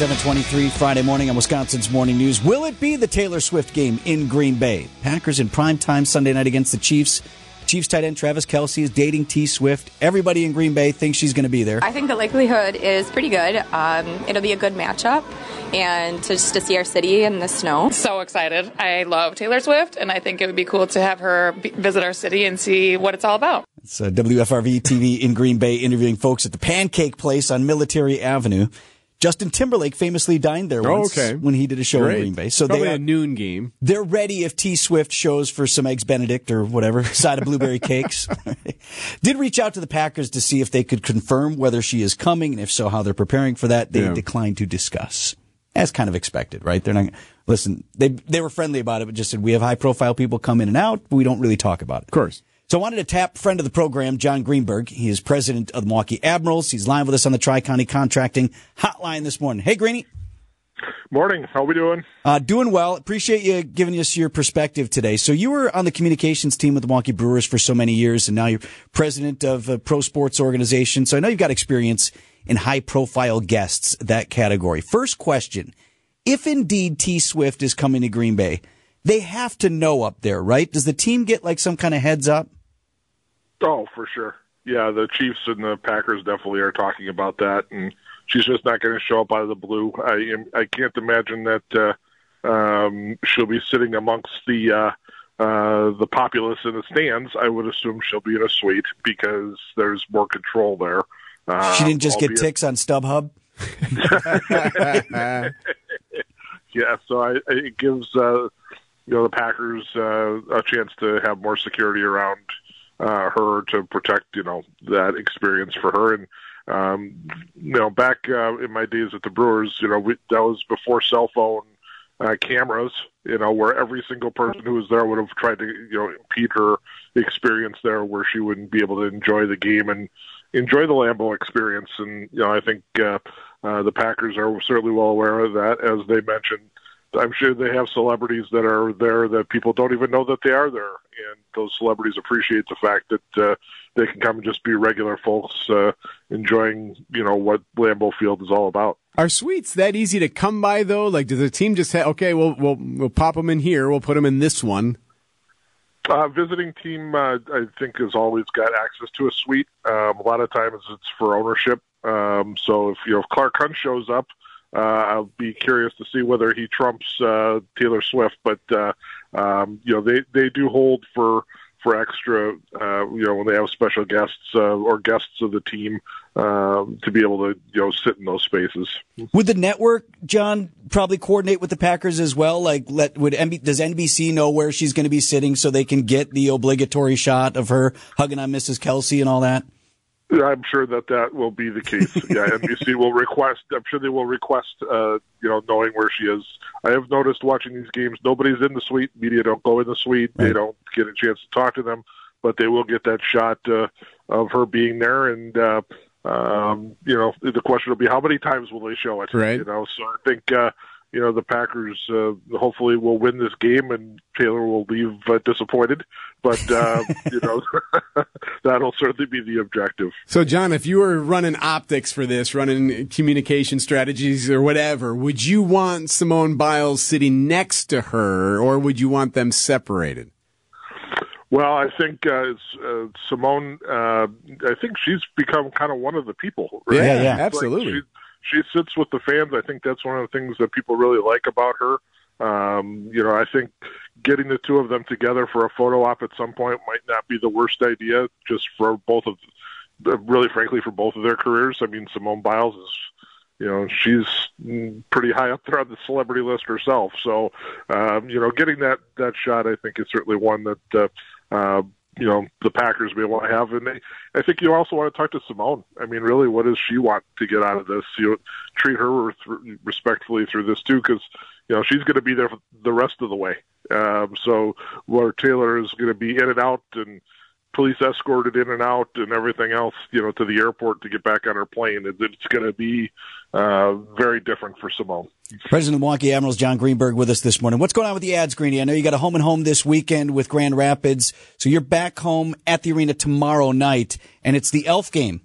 723 Friday morning on Wisconsin's Morning News. Will it be the Taylor Swift game in Green Bay? Packers in prime time Sunday night against the Chiefs. Chiefs tight end Travis Kelce is dating T Swift. Everybody in Green Bay thinks she's going to be there. I think the likelihood is pretty good. Um, it'll be a good matchup, and to, just to see our city in the snow. So excited! I love Taylor Swift, and I think it would be cool to have her visit our city and see what it's all about. It's uh, WFRV TV in Green Bay interviewing folks at the Pancake Place on Military Avenue. Justin Timberlake famously dined there Oh, once okay. when he did a show Great. in Green Bay. So Probably they are, a noon game. they're ready if T Swift shows for some eggs Benedict or whatever side of blueberry cakes. did reach out to the Packers to see if they could confirm whether she is coming and if so how they're preparing for that. They Yeah. declined to discuss. As kind of expected, right? They're not listen, they they were friendly about it but just said we have high profile people come in and out, but we don't really talk about it. Of course. So I wanted to tap friend of the program, Jon Greenberg. He is president of the Milwaukee Admirals. He's live with us on the Tri County Contracting Hotline this morning. Hey, Greeny. Morning. How are we doing? Uh, doing well. Appreciate you giving us your perspective today. So you were on the communications team with the Milwaukee Brewers for so many years, and now you're president of a pro sports organization. So I know you've got experience in high profile guests, that category. First question. If indeed T Swift is coming to Green Bay, they have to know up there, right? Does the team get like some kind of heads up? Oh, for sure. Yeah, the Chiefs and the Packers definitely are talking about that, and she's just not going to show up out of the blue. I am, I can't imagine that uh, um, she'll be sitting amongst the uh, uh, the populace in the stands. I would assume she'll be in a suite because there's more control there. Uh, She didn't just get albeit- ticks on StubHub? Yeah, so I, it gives uh, you know the Packers uh, a chance to have more security around uh, her to protect you know that experience for her. And um, you know, back uh, in my days at the Brewers, you know, we, that was before cell phone uh, cameras. You know, where every single person who was there would have tried to you know impede her experience there, where she wouldn't be able to enjoy the game and enjoy the Lambeau experience. And you know, I think uh, uh, the Packers are certainly well aware of that, as they mentioned. I'm sure they have celebrities that are there that people don't even know that they are there, and those celebrities appreciate the fact that uh, they can come and just be regular folks uh, enjoying, you know, what Lambeau Field is all about. Are suites that easy to come by though? Like, does the team just say, okay, we'll we'll we'll pop them in here, we'll put them in this one? Uh, visiting team, uh, I think, has always got access to a suite. Um, a lot of times it's for ownership. Um, so if you know if Clark Hunt shows up, uh, I'll be curious to see whether he trumps uh, Taylor Swift. But uh, um, you know they they do hold for for extra. Uh, you know when they have special guests uh, or guests of the team um, to be able to you know sit in those spaces. Would the network, Jon, probably coordinate with the Packers as well? Like, let would NB, does NBC know where she's going to be sitting so they can get the obligatory shot of her hugging on Mrs. Kelce and all that? I'm sure that that will be the case. Yeah, NBC will request. I'm sure they will request. Uh, you know, knowing where she is. I have noticed watching these games. Nobody's in the suite. Media don't go in the suite. They don't get a chance to talk to them, but they will get that shot uh, of her being there. And uh, um, you know, the question will be how many times will they show it? Right. You know, so I think. Uh, you know the Packers uh, hopefully will win this game, and Taylor will leave uh, disappointed. But uh, you know that'll certainly be the objective. So, Jon, if you were running optics for this, running communication strategies or whatever, would you want Simone Biles sitting next to her, or would you want them separated? Well, I think uh, uh, Simone. Uh, I think she's become kind of one of the people. Right? Yeah, yeah. It's like absolutely. She, sits with the fans. I think that's one of the things that people really like about her. Um, you know, I think getting the two of them together for a photo op at some point might not be the worst idea, just for both of, really frankly, for both of their careers. I mean, Simone Biles is you know she's pretty high up there on the celebrity list herself. So um, you know, getting that that shot, I think, is certainly one that uh, uh, you know the Packers may want to have. And they, I think you also want to talk to Simone. I mean, really, what does she want to get out of this? You know, treat her respectfully through this too, because you know she's going to be there the rest of the way. Um, so where Taylor is going to be in and out and police escorted in and out and everything else, you know, to the airport to get back on her plane. It's going to be uh, very different for Simone. President of the Milwaukee Admirals, Jon Greenberg, with us this morning. What's going on with the ads, Greeny? I know you got a home and home this weekend with Grand Rapids, so you're back home at the arena tomorrow night, and it's the Elf game.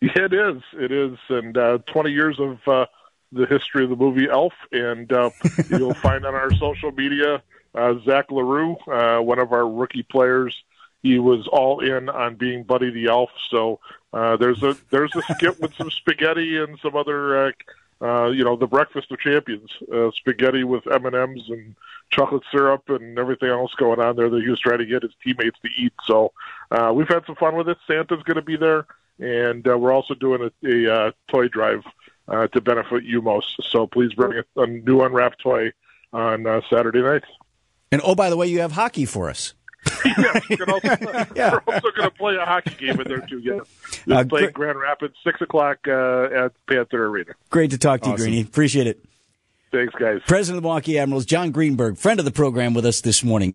Yeah, it is. It is. And uh, 20 years of uh, the history of the movie Elf, and uh, you'll find on our social media uh, Zach L'Heureux, uh, one of our rookie players. He was all in on being Buddy the Elf. So uh, there's a there's a skit with some spaghetti and some other. Uh, uh, you know, the breakfast of champions, uh, spaghetti with M and M's and chocolate syrup and everything else going on there that he was trying to get his teammates to eat. So uh, we've had some fun with it. Santa's going to be there, and uh, we're also doing a, a uh, toy drive uh, to benefit UMOS. So please bring a, a new unwrapped toy on uh, Saturday night. And oh, by the way, you have hockey for us. yeah, we're also, yeah. also going to play a hockey game in there too. Yeah, we're uh, playing Grand Rapids six o'clock uh, at Panther Arena. Great to talk to awesome. you, Greeny. Appreciate it. Thanks, guys. President of the Milwaukee Admirals, Jon Greenberg, friend of the program, with us this morning.